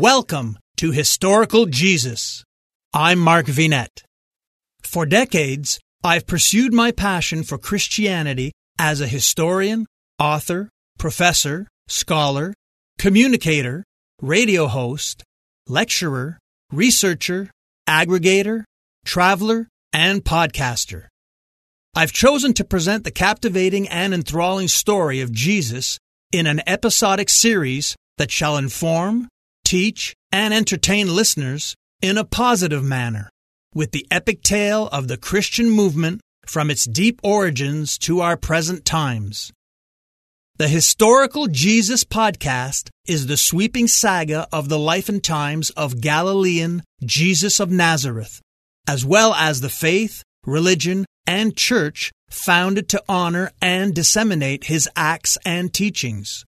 Welcome to Historical Jesus. I'm Mark Vinet. For decades, I've pursued my passion for Christianity as a historian, author, professor, scholar, communicator, radio host, lecturer, researcher, aggregator, traveler, and podcaster. I've chosen to present the captivating and enthralling story of Jesus in an episodic series that shall inform, teach, and entertain listeners in a positive manner with the epic tale of the Christian movement from its deep origins to our present times. The Historical Jesus podcast is the sweeping saga of the life and times of Galilean Jesus of Nazareth, as well as the faith, religion, and church founded to honor and disseminate his acts and teachings.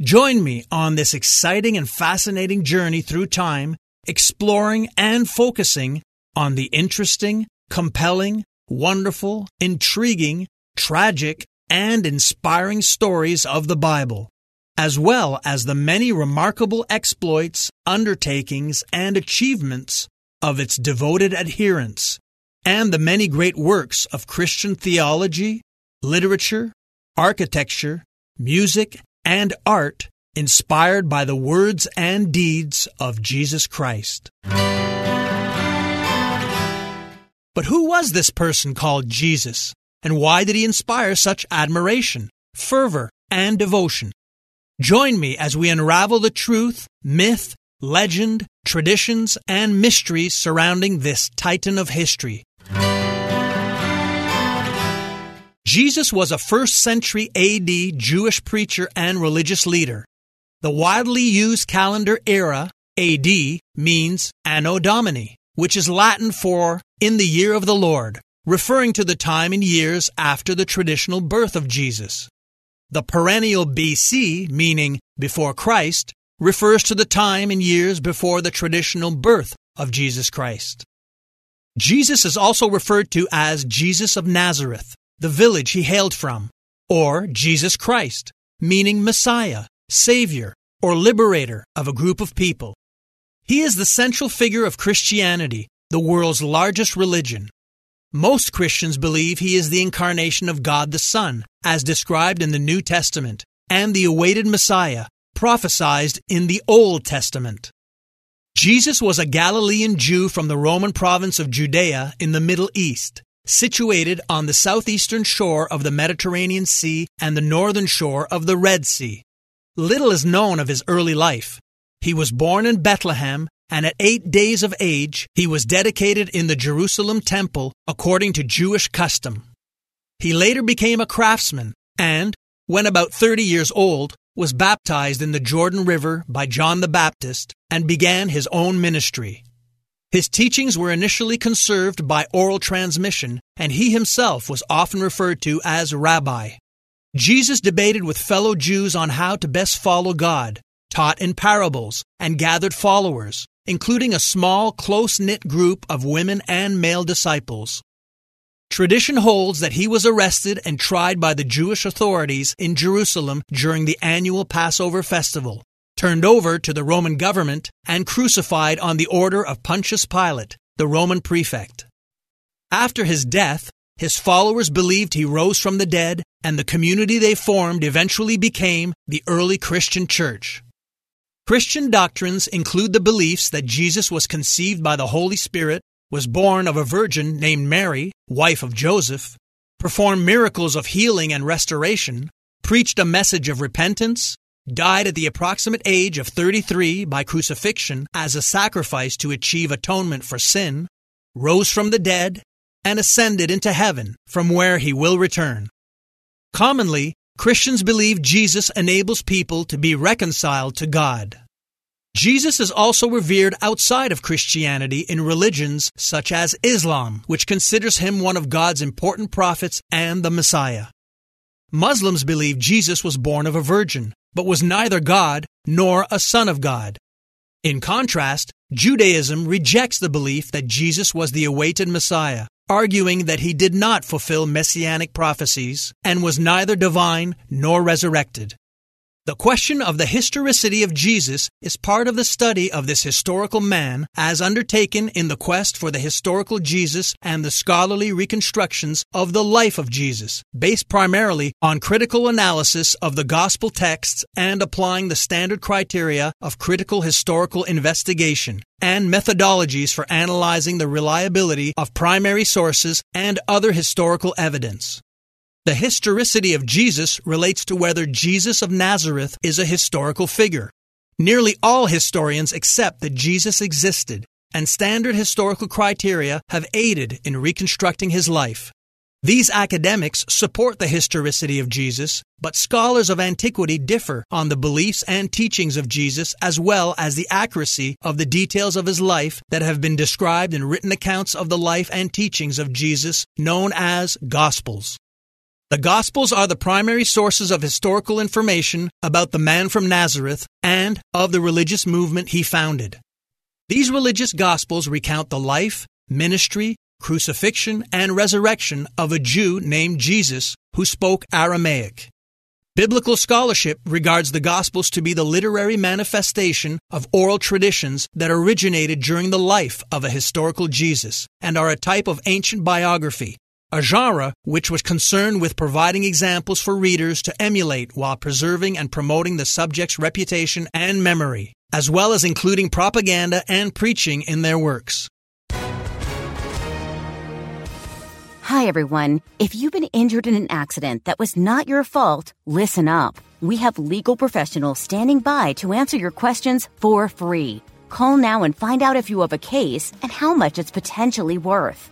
Join me on this exciting and fascinating journey through time, exploring and focusing on the interesting, compelling, wonderful, intriguing, tragic, and inspiring stories of the Bible, as well as the many remarkable exploits, undertakings, and achievements of its devoted adherents, and the many great works of Christian theology, literature, architecture, music, and art inspired by the words and deeds of Jesus Christ. But who was this person called Jesus, and why did he inspire such admiration, fervor, and devotion? Join me as we unravel the truth, myth, legend, traditions, and mysteries surrounding this titan of history. Jesus was a first century AD Jewish preacher and religious leader. The widely used calendar era, AD, means Anno Domini, which is Latin for in the year of the Lord, referring to the time and years after the traditional birth of Jesus. The perennial BC, meaning before Christ, refers to the time and years before the traditional birth of Jesus Christ. Jesus is also referred to as Jesus of Nazareth, the village he hailed from, or Jesus Christ, meaning Messiah, Savior, or liberator of a group of people. He is the central figure of Christianity, the world's largest religion. Most Christians believe he is the incarnation of God the Son, as described in the New Testament, and the awaited Messiah, prophesied in the Old Testament. Jesus was a Galilean Jew from the Roman province of Judea in the Middle East situated on the southeastern shore of the Mediterranean Sea and the northern shore of the Red Sea. Little is known of his early life. He was born in Bethlehem, and at eight days of age, he was dedicated in the Jerusalem temple according to Jewish custom. He later became a craftsman and, when about 30 years old, was baptized in the Jordan River by John the Baptist and began his own ministry. His teachings were initially conserved by oral transmission, and he himself was often referred to as rabbi. Jesus debated with fellow Jews on how to best follow God, taught in parables, and gathered followers, including a small, close knit group of women and male disciples. Tradition holds that he was arrested and tried by the Jewish authorities in Jerusalem during the annual Passover festival turned over to the Roman government, and crucified on the order of Pontius Pilate, the Roman prefect. After his death, his followers believed he rose from the dead, and the community they formed eventually became the early Christian church. Christian doctrines include the beliefs that Jesus was conceived by the Holy Spirit, was born of a virgin named Mary, wife of Joseph, performed miracles of healing and restoration, preached a message of repentance, died at the approximate age of 33 by crucifixion as a sacrifice to achieve atonement for sin, rose from the dead, and ascended into heaven, from where he will return. Commonly, Christians believe Jesus enables people to be reconciled to God. Jesus is also revered outside of Christianity in religions such as Islam, which considers him one of God's important prophets and the Messiah. Muslims believe Jesus was born of a virgin, but was neither God nor a son of God. In contrast, Judaism rejects the belief that Jesus was the awaited Messiah, arguing that he did not fulfill messianic prophecies and was neither divine nor resurrected. The question of the historicity of Jesus is part of the study of this historical man as undertaken in the quest for the historical Jesus and the scholarly reconstructions of the life of Jesus, based primarily on critical analysis of the gospel texts and applying the standard criteria of critical historical investigation and methodologies for analyzing the reliability of primary sources and other historical evidence. The historicity of Jesus relates to whether Jesus of Nazareth is a historical figure. Nearly all historians accept that Jesus existed, and standard historical criteria have aided in reconstructing his life. These academics support the historicity of Jesus, but scholars of antiquity differ on the beliefs and teachings of Jesus as well as the accuracy of the details of his life that have been described in written accounts of the life and teachings of Jesus known as Gospels. The Gospels are the primary sources of historical information about the man from Nazareth and of the religious movement he founded. These religious Gospels recount the life, ministry, crucifixion, and resurrection of a Jew named Jesus who spoke Aramaic. Biblical scholarship regards the Gospels to be the literary manifestation of oral traditions that originated during the life of a historical Jesus and are a type of ancient biography a genre which was concerned with providing examples for readers to emulate while preserving and promoting the subject's reputation and memory, as well as including propaganda and preaching in their works. Hi, everyone. If you've been injured in an accident that was not your fault, listen up. We have legal professionals standing by to answer your questions for free. Call now and find out if you have a case and how much it's potentially worth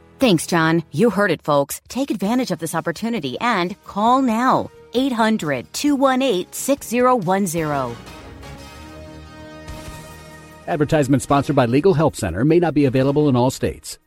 Thanks, John. You heard it, folks. Take advantage of this opportunity and call now 800 218 6010. Advertisement sponsored by Legal Help Center may not be available in all states.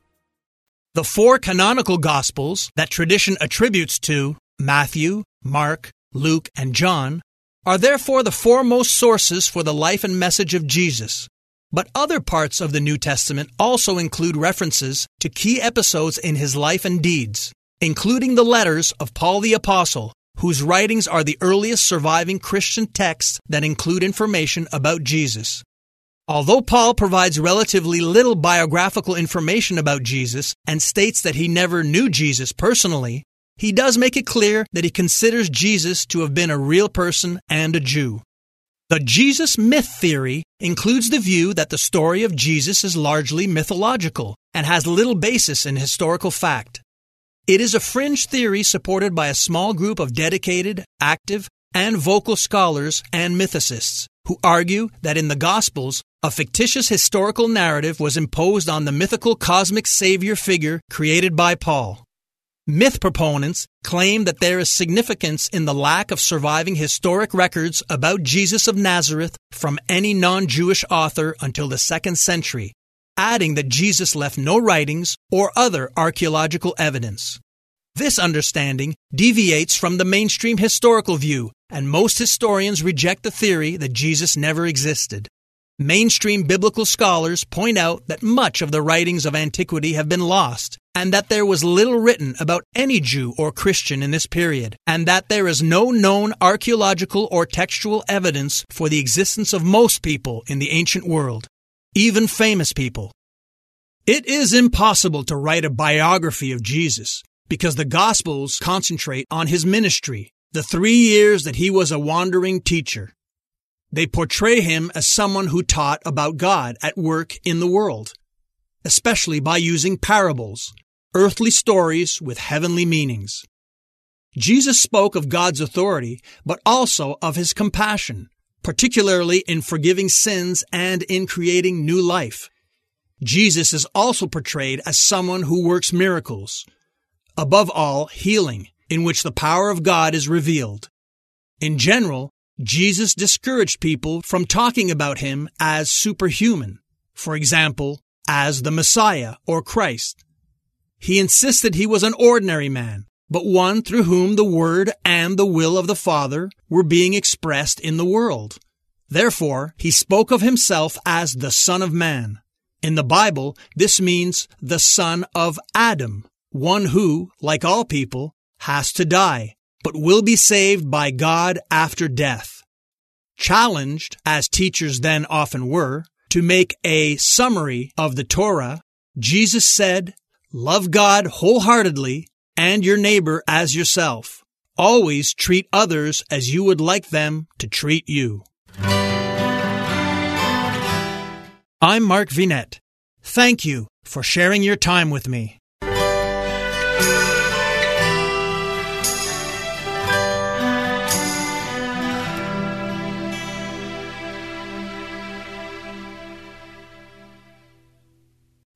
The four canonical Gospels that tradition attributes to Matthew, Mark, Luke, and John are therefore the foremost sources for the life and message of Jesus. But other parts of the New Testament also include references to key episodes in his life and deeds, including the letters of Paul the Apostle, whose writings are the earliest surviving Christian texts that include information about Jesus. Although Paul provides relatively little biographical information about Jesus and states that he never knew Jesus personally, he does make it clear that he considers Jesus to have been a real person and a Jew. The Jesus myth theory includes the view that the story of Jesus is largely mythological and has little basis in historical fact. It is a fringe theory supported by a small group of dedicated, active, and vocal scholars and mythicists who argue that in the Gospels, a fictitious historical narrative was imposed on the mythical cosmic savior figure created by Paul. Myth proponents claim that there is significance in the lack of surviving historic records about Jesus of Nazareth from any non Jewish author until the second century, adding that Jesus left no writings or other archaeological evidence. This understanding deviates from the mainstream historical view, and most historians reject the theory that Jesus never existed. Mainstream biblical scholars point out that much of the writings of antiquity have been lost, and that there was little written about any Jew or Christian in this period, and that there is no known archaeological or textual evidence for the existence of most people in the ancient world, even famous people. It is impossible to write a biography of Jesus because the Gospels concentrate on his ministry, the three years that he was a wandering teacher. They portray him as someone who taught about God at work in the world, especially by using parables, earthly stories with heavenly meanings. Jesus spoke of God's authority, but also of his compassion, particularly in forgiving sins and in creating new life. Jesus is also portrayed as someone who works miracles. Above all, healing, in which the power of God is revealed. In general, Jesus discouraged people from talking about him as superhuman, for example, as the Messiah or Christ. He insisted he was an ordinary man, but one through whom the Word and the will of the Father were being expressed in the world. Therefore, he spoke of himself as the Son of Man. In the Bible, this means the son of Adam, one who, like all people, has to die, but will be saved by God after death. Challenged, as teachers then often were, to make a summary of the Torah, Jesus said, Love God wholeheartedly and your neighbor as yourself. Always treat others as you would like them to treat you. I'm Mark Vinet. Thank you for sharing your time with me.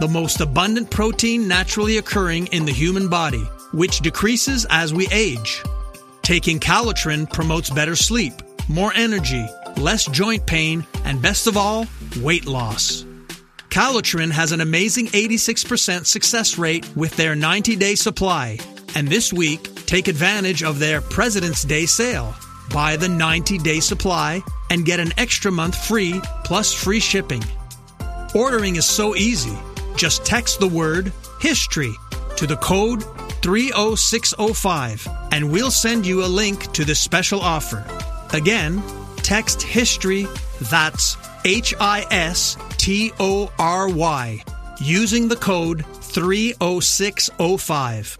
the most abundant protein naturally occurring in the human body, which decreases as we age. Taking Calotren promotes better sleep, more energy, less joint pain, and best of all, weight loss. Calotren has an amazing 86% success rate with their 90 day supply. And this week, take advantage of their President's Day sale. Buy the 90 day supply and get an extra month free plus free shipping. Ordering is so easy. Just text the word HISTORY to the code 30605 and we'll send you a link to this special offer. Again, text HISTORY, that's H I S T O R Y, using the code 30605.